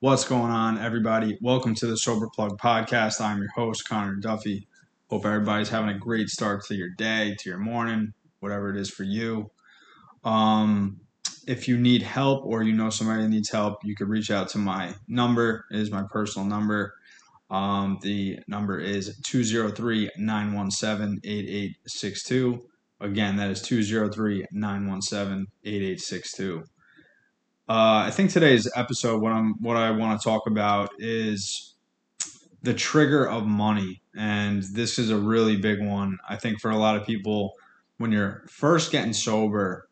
What's going on, everybody? Welcome to the Sober Plug podcast. I'm your host, Connor Duffy. Hope everybody's having a great start to your day, to your morning, whatever it is for you. Um, if you need help or you know somebody needs help, you can reach out to my number. It is my personal number. Um, the number is 203 917 8862. Again, that is 203 917 8862. Uh, I think today's episode, what I'm, what I want to talk about is the trigger of money, and this is a really big one. I think for a lot of people, when you're first getting sober,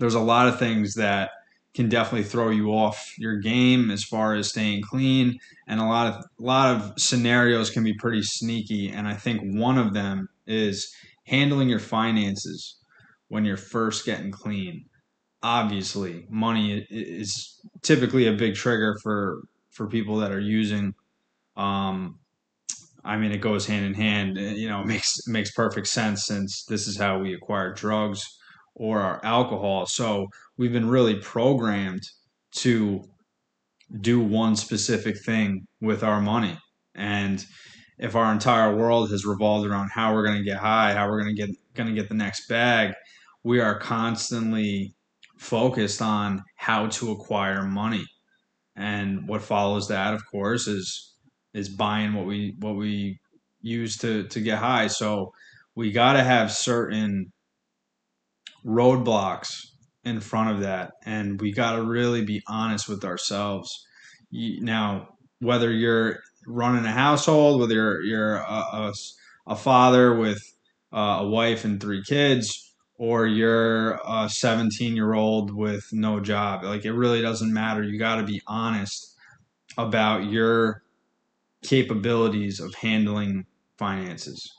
there's a lot of things that can definitely throw you off your game as far as staying clean, and a lot of a lot of scenarios can be pretty sneaky. And I think one of them is handling your finances when you're first getting clean obviously money is typically a big trigger for for people that are using um i mean it goes hand in hand. You know it makes makes perfect sense since this is how we acquire drugs or our alcohol. So we've been really programmed to do one specific thing with our money. And if our entire world has revolved around how we're going to get high how we're going to get going to get the next bag we are constantly focused on how to acquire money. And what follows that, of course, is is buying what we what we use to to get high. So we got to have certain roadblocks in front of that, and we got to really be honest with ourselves. Now, whether you're running a household, whether you're, you're a, a, a father with uh, a wife and three kids, or you're a 17 year old with no job. Like it really doesn't matter. You got to be honest about your capabilities of handling finances.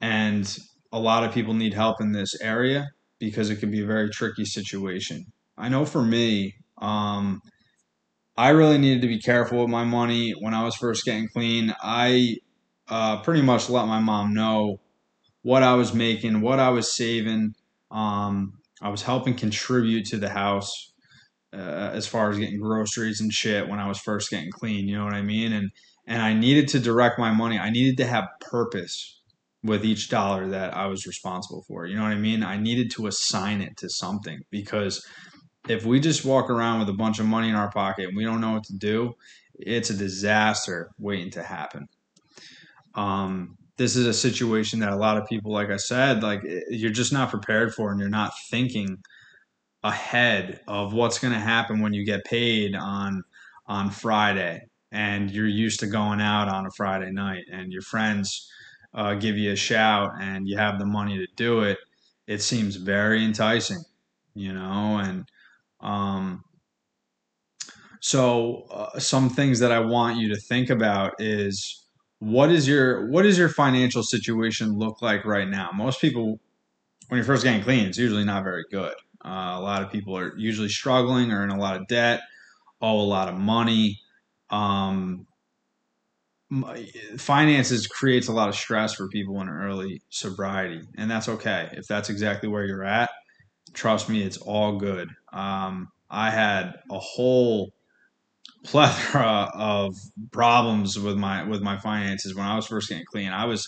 And a lot of people need help in this area because it can be a very tricky situation. I know for me, um, I really needed to be careful with my money when I was first getting clean. I uh, pretty much let my mom know what I was making, what I was saving. Um, I was helping contribute to the house uh, as far as getting groceries and shit when I was first getting clean. You know what I mean? And and I needed to direct my money. I needed to have purpose with each dollar that I was responsible for. You know what I mean? I needed to assign it to something because if we just walk around with a bunch of money in our pocket and we don't know what to do, it's a disaster waiting to happen. Um, this is a situation that a lot of people, like I said, like you're just not prepared for, and you're not thinking ahead of what's going to happen when you get paid on on Friday, and you're used to going out on a Friday night, and your friends uh, give you a shout, and you have the money to do it. It seems very enticing, you know, and um, so uh, some things that I want you to think about is what is your what does your financial situation look like right now? Most people, when you're first getting clean, it's usually not very good. Uh, a lot of people are usually struggling or in a lot of debt, owe a lot of money. Um, finances creates a lot of stress for people in early sobriety, and that's okay if that's exactly where you're at. Trust me, it's all good. Um, I had a whole plethora of problems with my with my finances when I was first getting clean. I was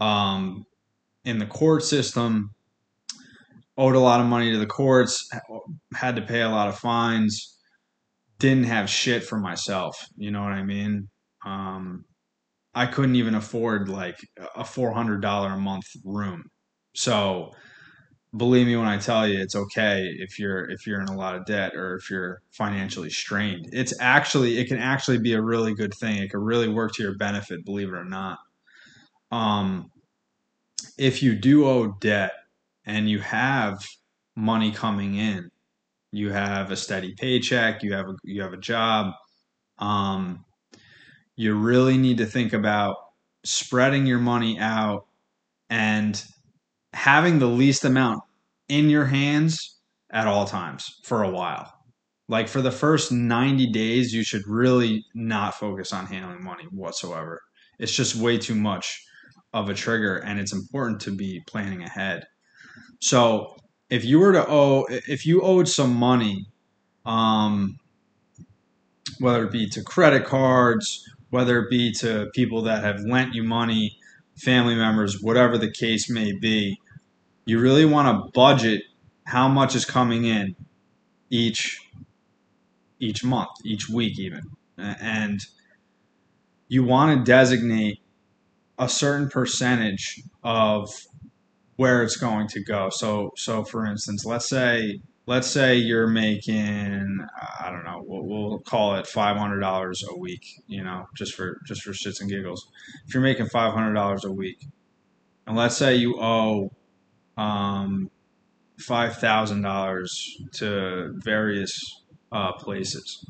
um, in the court system, owed a lot of money to the courts, had to pay a lot of fines, didn't have shit for myself. You know what I mean? Um, I couldn't even afford like a four hundred dollar a month room. So believe me when I tell you it's okay if you're if you're in a lot of debt or if you're financially strained. It's actually it can actually be a really good thing. It can really work to your benefit, believe it or not. Um if you do owe debt and you have money coming in, you have a steady paycheck, you have a you have a job, um you really need to think about spreading your money out and having the least amount in your hands at all times for a while. Like for the first 90 days, you should really not focus on handling money whatsoever. It's just way too much of a trigger, and it's important to be planning ahead. So if you were to owe, if you owed some money, um, whether it be to credit cards, whether it be to people that have lent you money, family members, whatever the case may be, you really want to budget how much is coming in each each month, each week even. And you want to designate a certain percentage of where it's going to go. So so for instance, let's say let's say you're making I don't know, we'll, we'll call it five hundred dollars a week. You know, just for just for shits and giggles. If you're making five hundred dollars a week, and let's say you owe um, five thousand dollars to various uh, places,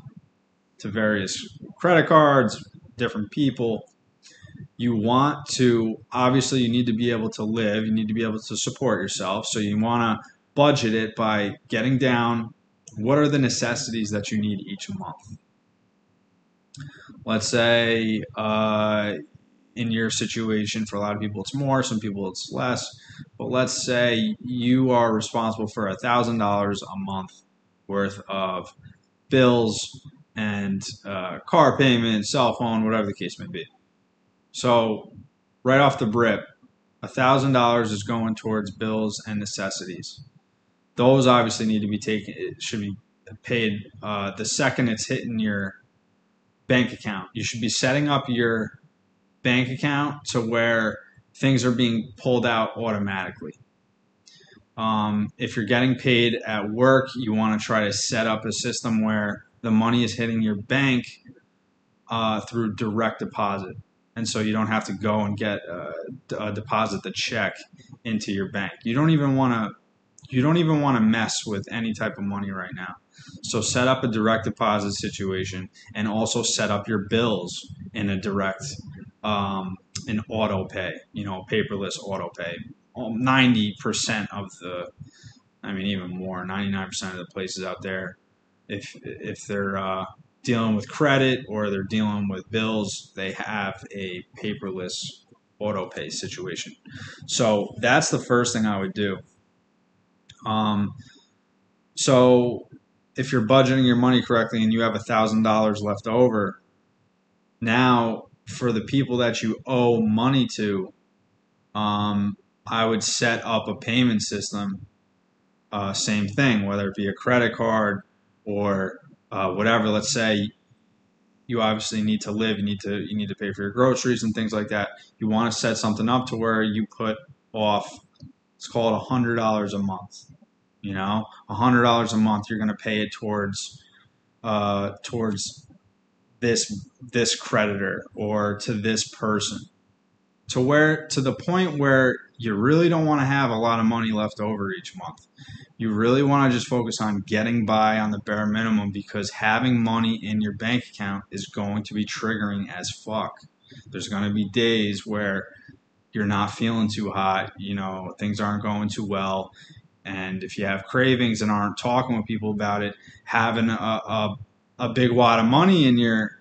to various credit cards, different people. You want to obviously you need to be able to live. You need to be able to support yourself. So you want to budget it by getting down what are the necessities that you need each month. Let's say uh, in your situation, for a lot of people it's more, some people it's less. But let's say you are responsible for a $1,000 a month worth of bills and uh, car payment, cell phone, whatever the case may be. So, right off the rip, $1,000 is going towards bills and necessities those obviously need to be taken. It should be paid uh, the second it's hitting your bank account. You should be setting up your bank account to where things are being pulled out automatically. Um, if you're getting paid at work, you want to try to set up a system where the money is hitting your bank uh, through direct deposit. And so you don't have to go and get uh, a deposit the check into your bank. You don't even want to you don't even want to mess with any type of money right now. So set up a direct deposit situation and also set up your bills in a direct, um, an auto pay, you know, paperless auto pay. 90% of the, I mean, even more, 99% of the places out there, if, if they're uh, dealing with credit or they're dealing with bills, they have a paperless auto pay situation. So that's the first thing I would do um, so if you're budgeting your money correctly and you have a thousand dollars left over, now for the people that you owe money to, um, I would set up a payment system. Uh, same thing, whether it be a credit card or uh, whatever. Let's say you obviously need to live, you need to you need to pay for your groceries and things like that. You want to set something up to where you put off. It's called a hundred dollars a month. You know, a hundred dollars a month, you're going to pay it towards uh, towards this this creditor or to this person to where to the point where you really don't want to have a lot of money left over each month. You really want to just focus on getting by on the bare minimum because having money in your bank account is going to be triggering as fuck. There's going to be days where you're not feeling too hot, you know, things aren't going too well, and if you have cravings and aren't talking with people about it, having a, a, a big wad of money in your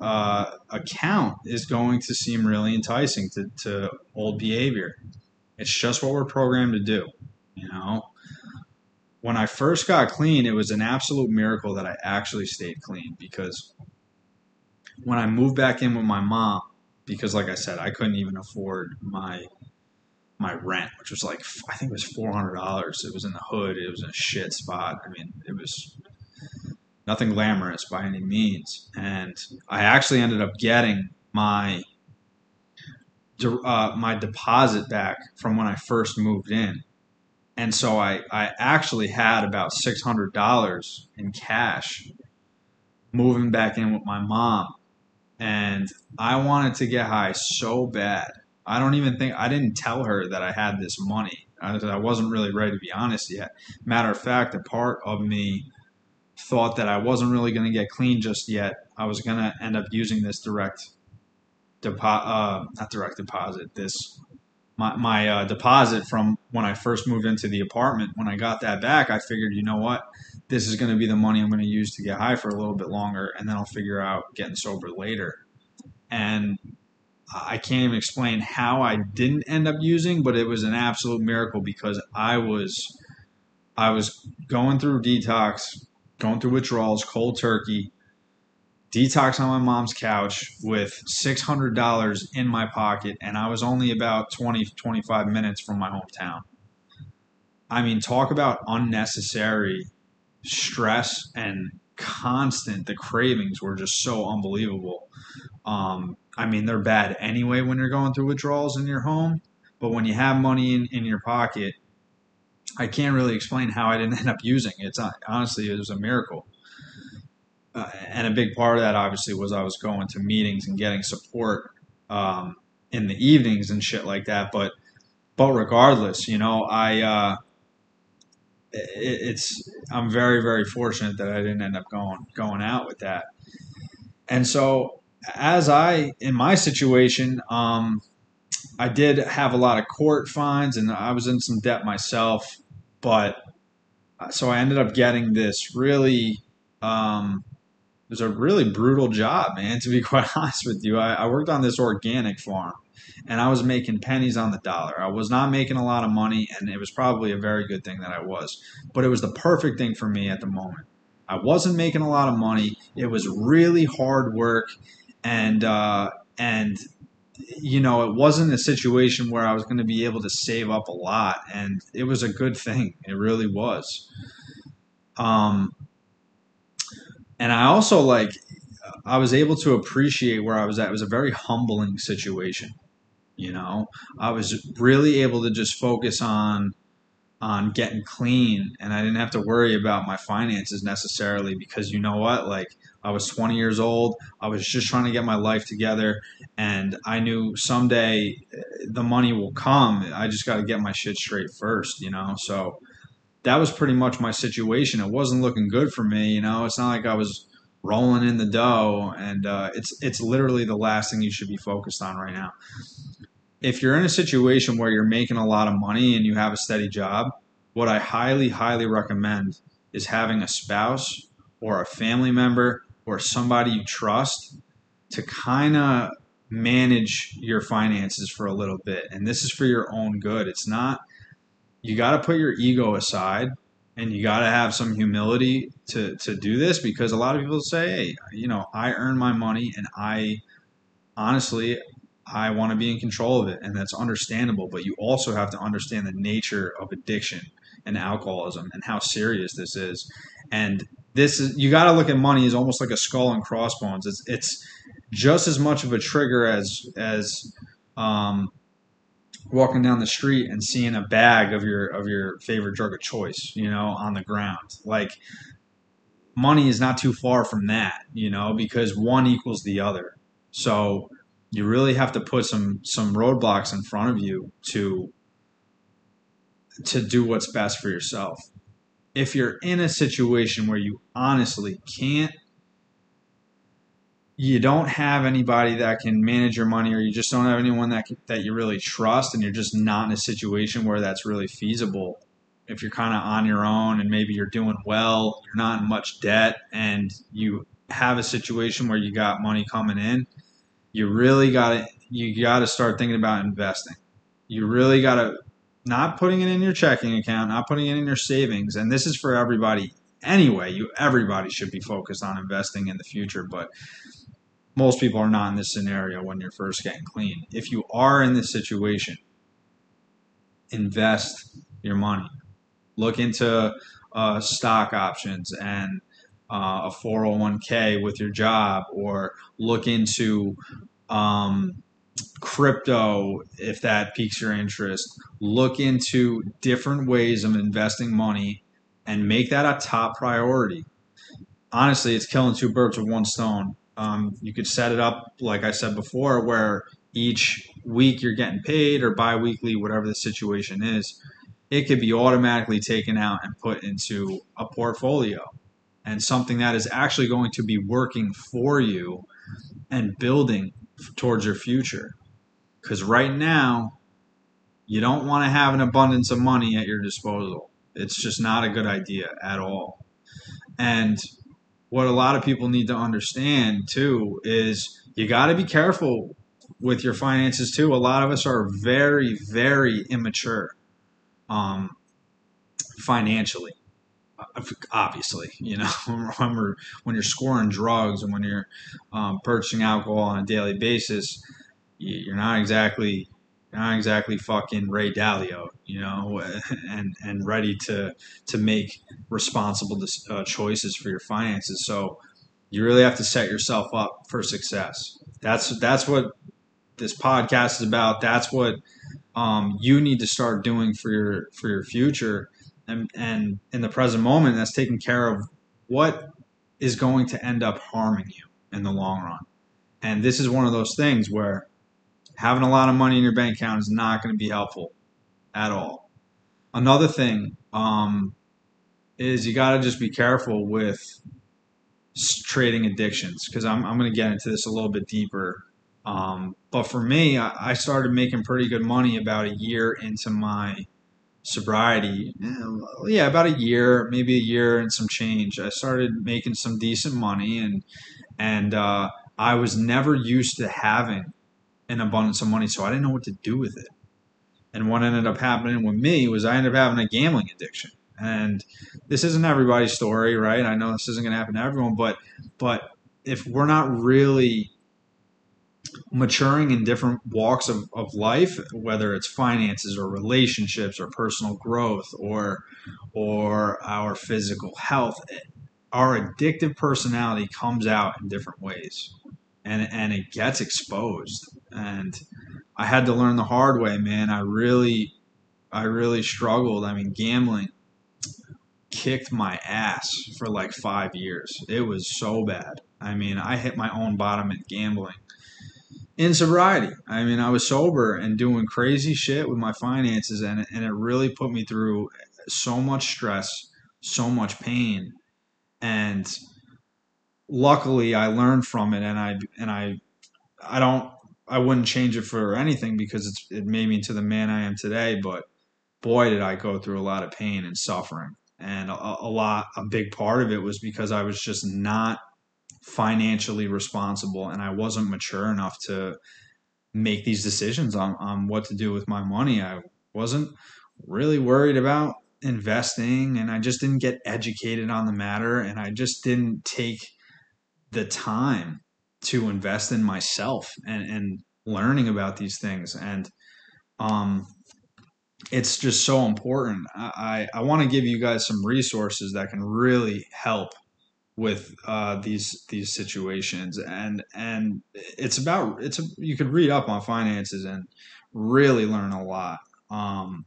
uh, account is going to seem really enticing to, to old behavior. It's just what we're programmed to do, you know. When I first got clean, it was an absolute miracle that I actually stayed clean because when I moved back in with my mom, because like I said, I couldn't even afford my my rent, which was like I think it was four hundred dollars. It was in the hood. It was in a shit spot. I mean, it was nothing glamorous by any means. And I actually ended up getting my uh, my deposit back from when I first moved in. And so I, I actually had about six hundred dollars in cash moving back in with my mom. And I wanted to get high so bad I don't even think I didn't tell her that I had this money. I, I wasn't really ready to be honest yet. Matter of fact, a part of me thought that I wasn't really going to get clean just yet. I was going to end up using this direct deposit, uh, not direct deposit, this my, my uh, deposit from when I first moved into the apartment. When I got that back, I figured, you know what, this is going to be the money I'm going to use to get high for a little bit longer, and then I'll figure out getting sober later. And I can't even explain how I didn't end up using, but it was an absolute miracle because I was I was going through detox, going through withdrawals, cold turkey, detox on my mom's couch with $600 in my pocket, and I was only about 20, 25 minutes from my hometown. I mean, talk about unnecessary stress and constant. The cravings were just so unbelievable. Um, I mean, they're bad anyway when you're going through withdrawals in your home, but when you have money in, in your pocket, I can't really explain how I didn't end up using it. It's honestly, it was a miracle. Uh, and a big part of that obviously was I was going to meetings and getting support um, in the evenings and shit like that. But but regardless, you know, I uh, it, it's I'm very very fortunate that I didn't end up going going out with that. And so as I in my situation, um, I did have a lot of court fines and I was in some debt myself, but uh, so I ended up getting this really um, it was a really brutal job, man. To be quite honest with you, I, I, worked on this organic farm, and I was making pennies on the dollar. I was not making a lot of money, and it was probably a very good thing that I was. But it was the perfect thing for me at the moment. I wasn't making a lot of money. It was really hard work, and uh, and you know, it wasn't a situation where I was going to be able to save up a lot, and it was a good thing. It really was. Um, and I also like I was able to appreciate where I was at. It was a very humbling situation. You know, I was really able to just focus on on getting clean and I didn't have to worry about my finances necessarily because you know what? Like I was 20 years old. I was just trying to get my life together and I knew someday eh, the money will come. I just got to get my shit straight first, you know? So that was pretty much my situation. It wasn't looking good for me. You know, it's not like I was rolling in the dough, and uh, it's it's literally the last thing you should be focused on right now. If you're in a situation where you're making a lot of money and you have a steady job, what I highly highly recommend is having a spouse or a family member or somebody you trust to kind of manage your finances for a little bit. And this is for your own good. It's not you got to put your ego aside and you got to have some humility to, to do this because a lot of people say, hey, you know, I earn my money and I honestly, I want to be in control of it. And that's understandable. But you also have to understand the nature of addiction and alcoholism and how serious this is. And this is, you got to look at money as almost like a skull and crossbones. It's, it's just as much of a trigger as, as, um, walking down the street and seeing a bag of your of your favorite drug of choice, you know, on the ground. Like money is not too far from that, you know, because one equals the other. So you really have to put some some roadblocks in front of you to to do what's best for yourself. If you're in a situation where you honestly can't you don't have anybody that can manage your money or you just don't have anyone that can, that you really trust and you're just not in a situation where that's really feasible if you're kind of on your own and maybe you're doing well you're not in much debt and you have a situation where you got money coming in you really got to you got to start thinking about investing. You really got to not putting it in your checking account not putting it in your savings and this is for everybody anyway you everybody should be focused on investing in the future but most people are not in this scenario when you're first getting clean. If you are in this situation, invest your money. Look into uh, stock options and uh, a 401k with your job, or look into um, crypto if that piques your interest. Look into different ways of investing money and make that a top priority. Honestly, it's killing two birds with one stone um, you could set it up, like I said before, where each week you're getting paid or biweekly, whatever the situation is. It could be automatically taken out and put into a portfolio and something that is actually going to be working for you and building towards your future. Because right now, you don't want to have an abundance of money at your disposal. It's just not a good idea at all. And what a lot of people need to understand too is you got to be careful with your finances too. A lot of us are very, very immature um, financially. Obviously, you know, when, we're, when you're scoring drugs and when you're um, purchasing alcohol on a daily basis, you're not exactly not exactly fucking Ray Dalio, you know, and and ready to to make responsible uh, choices for your finances. So you really have to set yourself up for success. That's that's what this podcast is about. That's what um, you need to start doing for your for your future and and in the present moment that's taking care of what is going to end up harming you in the long run. And this is one of those things where having a lot of money in your bank account is not going to be helpful at all. Another thing um, is you got to just be careful with trading addictions because I'm, I'm going to get into this a little bit deeper. Um, but for me, I, I started making pretty good money about a year into my sobriety. Yeah, about a year, maybe a year and some change. I started making some decent money, and and uh, I was never used to having an abundance of money, so I didn't know what to do with it. And what ended up happening with me was I ended up having a gambling addiction. And this isn't everybody's story, right? I know this isn't going to happen to everyone, but but if we're not really maturing in different walks of, of life, whether it's finances or relationships or personal growth or or our physical health, our addictive personality comes out in different ways. And and it gets exposed. And I had to learn the hard way, man. I really I really struggled. I mean, gambling kicked my ass for like five years. It was so bad. I mean, I hit my own bottom at gambling in sobriety. I mean, I was sober and doing crazy shit with my finances, and and it really put me through so much stress, so much pain, and luckily I learned from it, and I and I I don't I wouldn't change it for anything because it made me into the man I am today. But boy, did I go through a lot of pain and suffering, and a, a lot a big part of it was because I was just not financially responsible and I wasn't mature enough to make these decisions on, on what to do with my money. I wasn't really worried about investing and I just didn't get educated on the matter and I just didn't take the time to invest in myself and, and learning about these things. And um, it's just so important. I, I, I want to give you guys some resources that can really help with uh, these these situations. And and it's about it's a, you could read up on finances and really learn a lot. Um,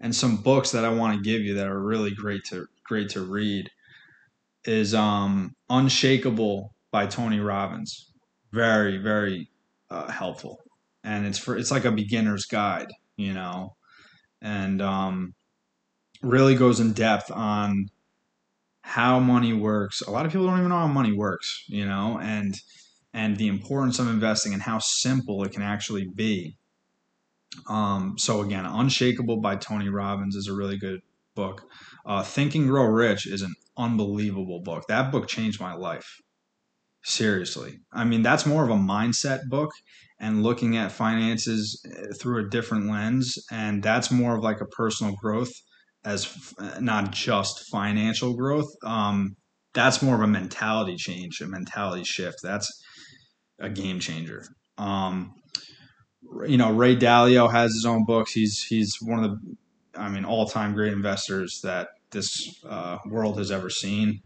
and some books that I want to give you that are really great to great to read is um, Unshakable by Tony Robbins. Very very uh, helpful. And it's for it's like a beginner's guide you know? And um, really goes in depth on how money works. A lot of people don't even know how money works, you know, and and the importance of investing and how simple it can actually be. Um, so again, Unshakable by Tony Robbins is a really good book. Uh, Think Grow Rich is an unbelievable book. That book changed my life. Seriously. I mean, that's more of a mindset book and looking at finances eh, through a different lens. And that's more of like a personal growth as f- not just financial growth. Um, that's more of a mentality change, a mentality shift. That's a game changer. Um, you know, Ray Dalio has his own books. He's he's one of the, I mean, all time great investors that this uh, world has ever seen.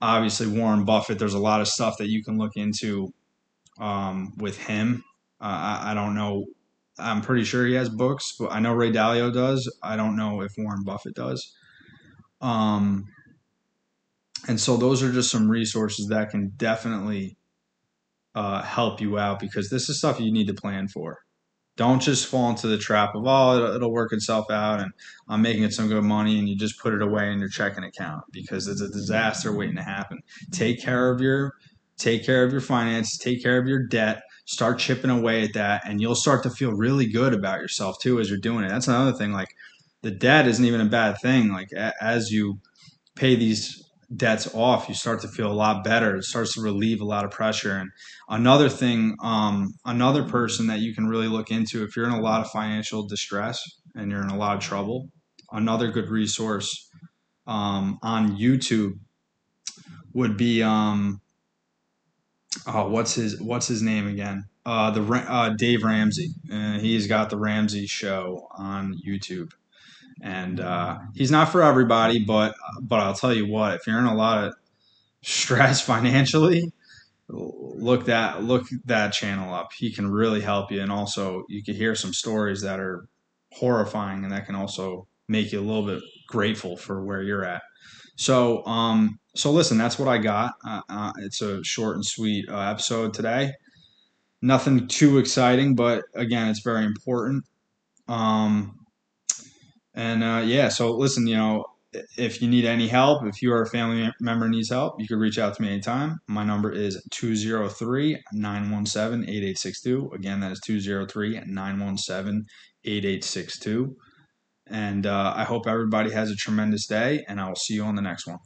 Obviously, Warren Buffett. There's a lot of stuff that you can look into um, with him. Uh, I, I don't know I'm pretty sure he has books, but I know Ray Dalio does. I don't know if Warren Buffett does. Um, and so those are just some resources that can definitely uh, help you out because this is stuff you need to plan for. Don't just fall into the trap of oh it'll, it'll work itself out and I'm making it some good money and you just put it away in your checking account because it's a disaster waiting to happen. Take care of your take care of your finances, take care of your debt, start chipping away at that and you'll start to feel really good about yourself too as you're doing it. That's another thing like the debt isn't even a bad thing. Like a- as you pay these debts off you start to feel a lot better. It starts to relieve a lot of pressure. And another thing um, another person that you can really look into if you're in a lot of financial distress and you're in a lot of trouble another good resource um, on YouTube would be um, oh, what's his what's his name again? Uh, the uh, Dave Ramsey. Uh, he's got the Ramsey Show on YouTube, and uh, he's not for everybody. But but I'll tell you what, if you're in a lot of stress financially, look that look that channel up. He can really help you, and also you can hear some stories that are horrifying, and that can also make you a little bit grateful for where you're at. So, um, so listen, that's what I got. Uh, uh, it's a short and sweet uh, episode today. Nothing too exciting, but again, it's very important. Um, and uh, yeah, so listen, you know, if you need any help, if you or a family member needs help, you can reach out to me anytime. My number is 203 917 8862. Again, that is 203 917 8862. And uh, I hope everybody has a tremendous day, and I will see you on the next one.